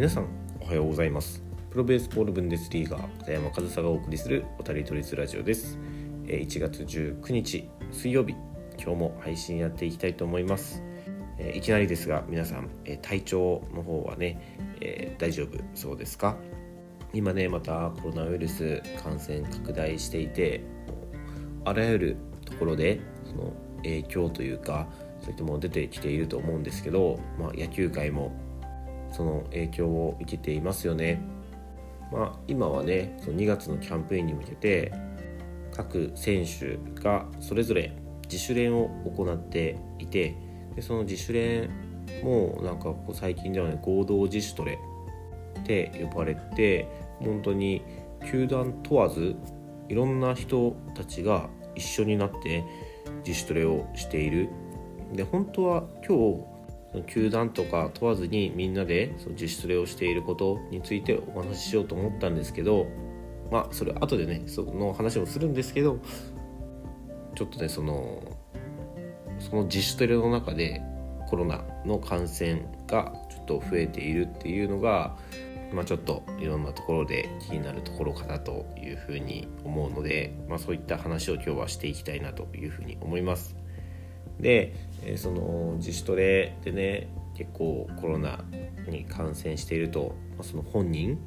皆さんおはようございます。プロベースボールブンデスリーガー片山和沙がお送りするおたりとりつラジオです。1月19日水曜日。今日も配信やっていきたいと思います。いきなりですが皆さん体調の方はね、えー、大丈夫そうですか？今ねまたコロナウイルス感染拡大していてあらゆるところでその影響というかそういったもの出てきていると思うんですけど、まあ、野球界もその影響を受けていますよね。まあ、今はねその2月のキャンペーンに向けて各選手がそれぞれ自主練を行っていてでその自主練もなんかこう最近ではね合同自主トレって呼ばれて本当に球団問わずいろんな人たちが一緒になって自主トレをしているで本当は今日球団とか問わずにみんなでその自主トレをしていることについてお話ししようと思ったんですけどまあそれ後でねその話もするんですけどちょっとねそのその自主トレの中でコロナの感染がちょっと増えているっていうのがまあ、ちょっといろんなところで気になるところかなというふうに思うので、まあ、そういった話を今日はしていきたいなというふうに思います。で、えその自主トレでね結構コロナに感染していると、ま、その本人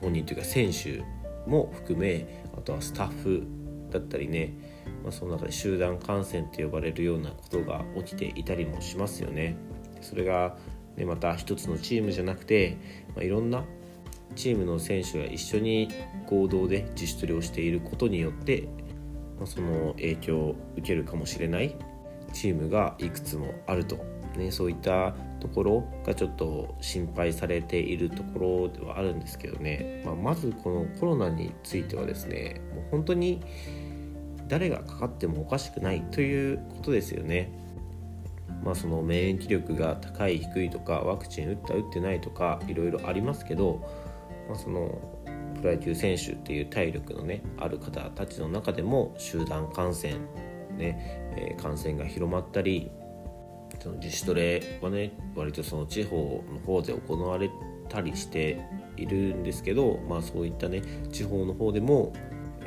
本人というか選手も含めあとはスタッフだったりね、まあ、その中で集団感染と呼ばれるようなことが起きていたりもしますよね。それがでまた一つのチームじゃなくて、まあ、いろんなチームの選手が一緒に合同で自主トレをしていることによって、まあ、その影響を受けるかもしれないチームがいくつもあると、ね、そういったところがちょっと心配されているところではあるんですけどね、まあ、まずこのコロナについてはですねもう本当に誰がかかってもおかしくないということですよね。まあ、その免疫力が高い低いとかワクチン打った打ってないとかいろいろありますけど、まあ、そのプロ野球選手っていう体力のねある方たちの中でも集団感染ね、えー、感染が広まったりその自主トレはね割とその地方の方で行われたりしているんですけど、まあ、そういったね地方の方でも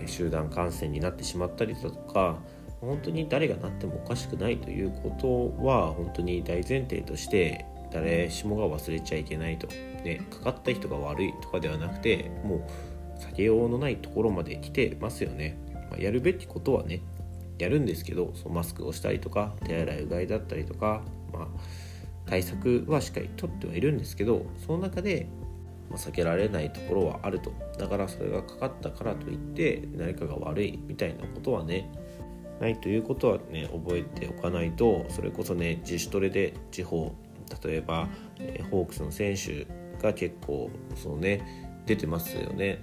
集団感染になってしまったりだとか本当に誰がなってもおかしくないということは本当に大前提として誰しもが忘れちゃいけないと、ね、かかった人が悪いとかではなくてもう避けようのないところまで来てますよね、ま、やるべきことはねやるんですけどそのマスクをしたりとか手洗いうがいだったりとか、まあ、対策はしっかりとってはいるんですけどその中でま避けられないところはあると。だからそれがかかったからといって誰かが悪いみたいなことはねないということはね覚えておかないとそれこそね自主トレで地方例えば、え、ホークスの選手が結構そのね出てますよね。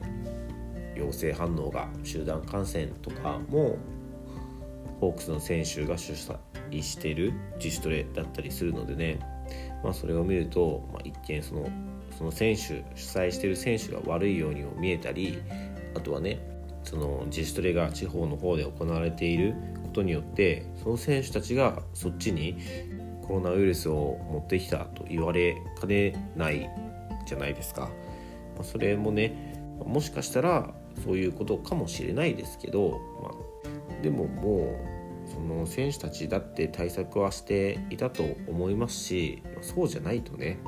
陽性反応が集団感染とかもホークスの選手が主催している自主トレだったりするのでね、まあ、それを見ると、まあ、一見そのその選手主催してる選手が悪いようにも見えたりあとはねその自主トレが地方の方で行われていることによってその選手たちがそっちにコロナウイルスを持ってきたと言われかねないじゃないですか、まあ、それもねもしかしたらそういうことかもしれないですけど、まあ、でももうその選手たちだって対策はしていたと思いますしそうじゃないとね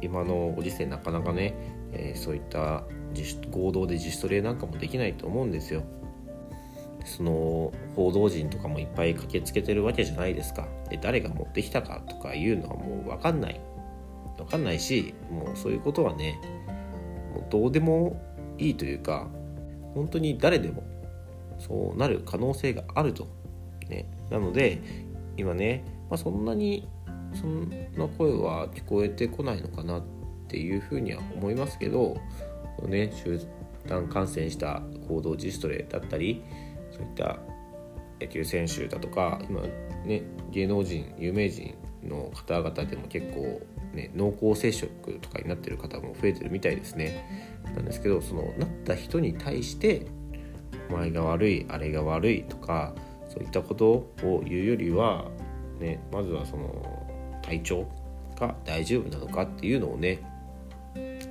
今のご時世なかなかね、えー、そういった自主合同で自主トレなんかもできないと思うんですよ。その報道陣とかもいっぱい駆けつけてるわけじゃないですか。で誰が持ってきたかとかいうのはもう分かんない。分かんないしもうそういうことはねもうどうでもいいというか本当に誰でもそうなる可能性があると。ね、なので今ね、まあ、そんなにそんな声は聞こえてこないのかなっていうふうには思いますけどね、集団感染した行動自主トレだったりそういった野球選手だとか今ね芸能人有名人の方々でも結構、ね、濃厚接触とかになってる方も増えてるみたいですね。なんですけどそのなった人に対してお前が悪いあれが悪いとかそういったことを言うよりは、ね、まずはその体調が大丈夫なのかっていうのをね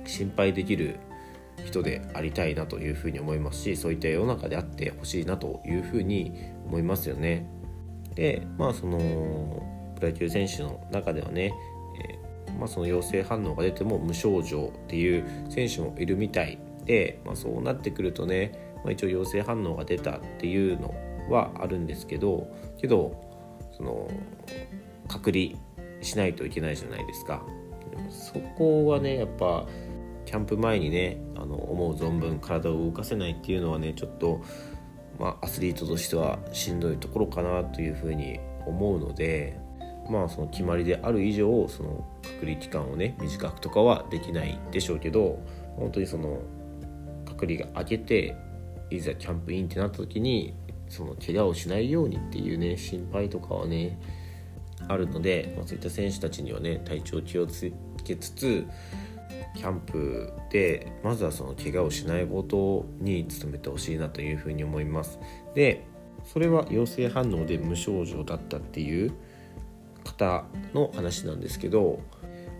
心配できる人でありたいなというふうに思いますしそういった世の中であってほしいなというふうに思いますよね。でまあそのプロ野球選手の中ではね、えー、まあ、その陽性反応が出ても無症状っていう選手もいるみたいで、まあ、そうなってくるとね、まあ、一応陽性反応が出たっていうのはあるんですけどけどその隔離しないといけないじゃないですか。そこはねやっぱキャンプ前にねあの思う存分体を動かせないっていうのはねちょっと、まあ、アスリートとしてはしんどいところかなというふうに思うのでまあその決まりである以上その隔離期間をね短くとかはできないでしょうけど本当にその隔離が明けていざキャンプインってなった時にその怪我をしないようにっていうね心配とかはねあるので、まあ、そういった選手たちにはね体調気をつけつつキャンプでまずはその怪我をしないことに努めてほしいなというふうに思います。でそれは陽性反応で無症状だったっていう方の話なんですけど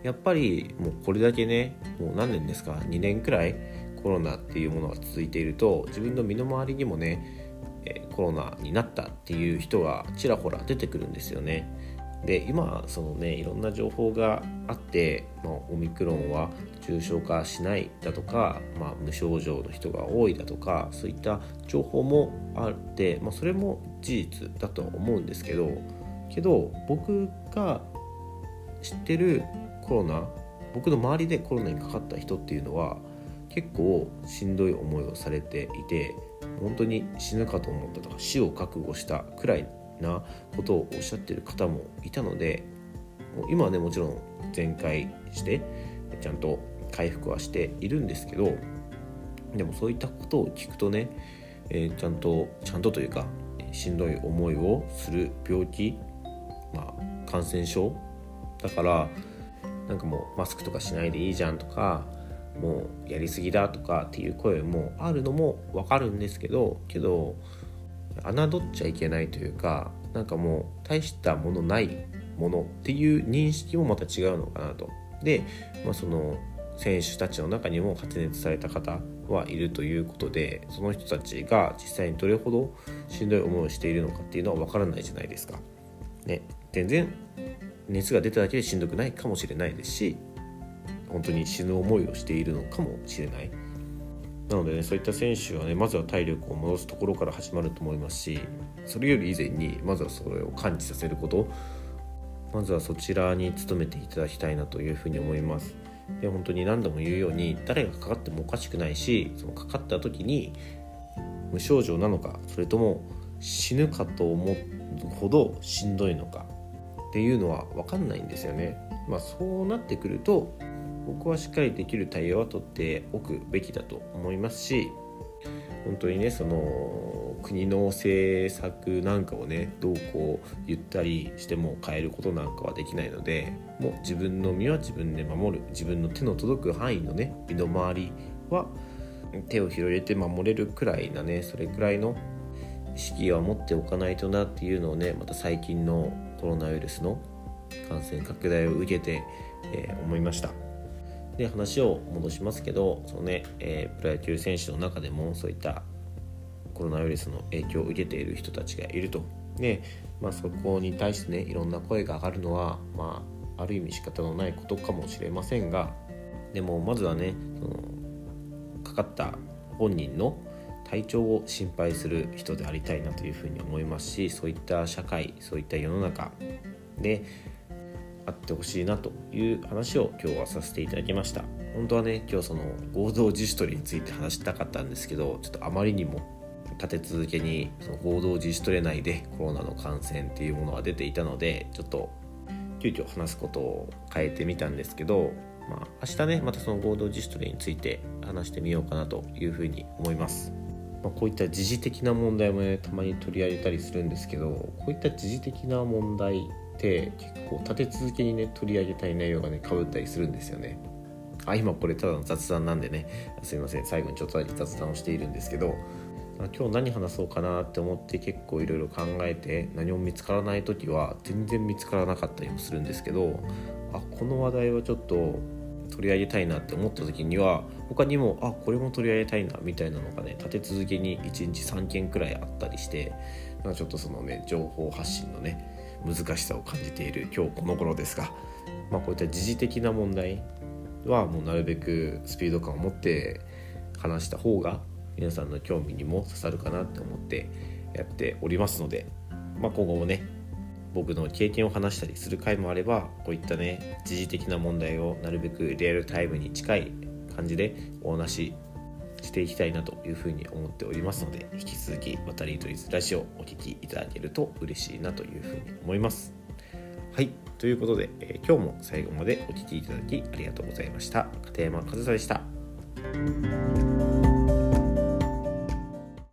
やっぱりもうこれだけねもう何年ですか？2年くらいコロナっていうものが続いていると自分の身の回りにもねコロナになったっていう人がちらほら出てくるんですよね。で今そのねいろんな情報があって、まあ、オミクロンは重症化しないだとか、まあ、無症状の人が多いだとかそういった情報もあって、まあ、それも事実だとは思うんですけどけど僕が知ってるコロナ僕の周りでコロナにかかった人っていうのは結構しんどい思いをされていて本当に死ぬかと思ったとか死を覚悟したくらいなことをおっしゃってる方もいたので今はねもちろん全開してちゃんと回復はしているんですけどでもそういったことを聞くとね、えー、ちゃんとちゃんとというかしんどい思いをする病気、まあ、感染症だからなんかもうマスクとかしないでいいじゃんとかもうやりすぎだとかっていう声もあるのも分かるんですけどけど侮っちゃいけないというかなんかもう大したものないものっていう認識もまた違うのかなと。で、まあ、その選手たちの中にも発熱された方はいるということでその人たちが実際にどれほどしんどい思いをしているのかっていうのは分からないじゃないですか。ね、全然熱が出ただけでしんどくないかもしれないですし本当に死ぬ思いをしているのかもしれない。なのでねそういった選手はねまずは体力を戻すところから始まると思いますしそれより以前にまずはそれを感知させること。まずはそちらに努めていただきたいなというふうに思います。で本当に何度も言うように誰がかかってもおかしくないしそのかかった時に無症状なのかそれとも死ぬかと思うほどしんどいのかっていうのは分かんないんですよね。まあ、そうなってくると僕はしっかりできる対応は取っておくべきだと思いますし本当にねその国の政策なんかをねどうこう言ったりしても変えることなんかはできないのでもう自分の身は自分で守る自分の手の届く範囲のね身の回りは手を広げて守れるくらいなねそれくらいの意識は持っておかないとなっていうのをねまた最近のコロナウイルスの感染拡大を受けて、えー、思いました。で話を戻しますけどそのね、えー、プロ野球選手の中でもそういったコロナウイルスの影響を受けている人たちがいると。で、まあ、そこに対してねいろんな声が上がるのは、まあ、ある意味仕方のないことかもしれませんがでもまずはねそのかかった本人の体調を心配する人でありたいなというふうに思いますしそういった社会そういった世の中であってほしいなという話を今日はさせていただきました本当はね今日その合同自主トレについて話したかったんですけどちょっとあまりにも立て続けにその合同自主トレ内でコロナの感染っていうものが出ていたのでちょっと急遽話すことを変えてみたんですけど、まあ、明日ねまたその合同自主トレについて話してみようかなというふうに思います。まあ、こういった時事的な問題もねたまに取り上げたりするんですけどこういった時事的な問題って結構立て続けにね取り上げたい内容がねかぶったりするんですよね。あ今これただの雑談なんでね。すいません。最後にちょっとだけ雑談をしているんですけど。今日何話そうかなって思って結構いろいろ考えて何も見つからない時は全然見つからなかったりもするんですけど。あこの話題はちょっと取り上げたいなって思った時には他にもあこれも取り上げたいなみたいなのがね立て続けに1日3件くらいあったりしてなんかちょっとそのね情報発信のね難しさを感じている今日この頃ですが、まあ、こういった時事的な問題はもうなるべくスピード感を持って話した方が皆さんの興味にも刺さるかなって思ってやっておりますので、まあ、今後もね僕の経験を話したりする回もあればこういったね時事的な問題をなるべくリアルタイムに近い感じでお話ししていきたいなというふうに思っておりますので引き続き渡り鳥ラジオお聴きいただけると嬉しいなというふうに思います。はいということで、えー、今日も最後までお聴きいただきありがとうございました。片山和沙でした。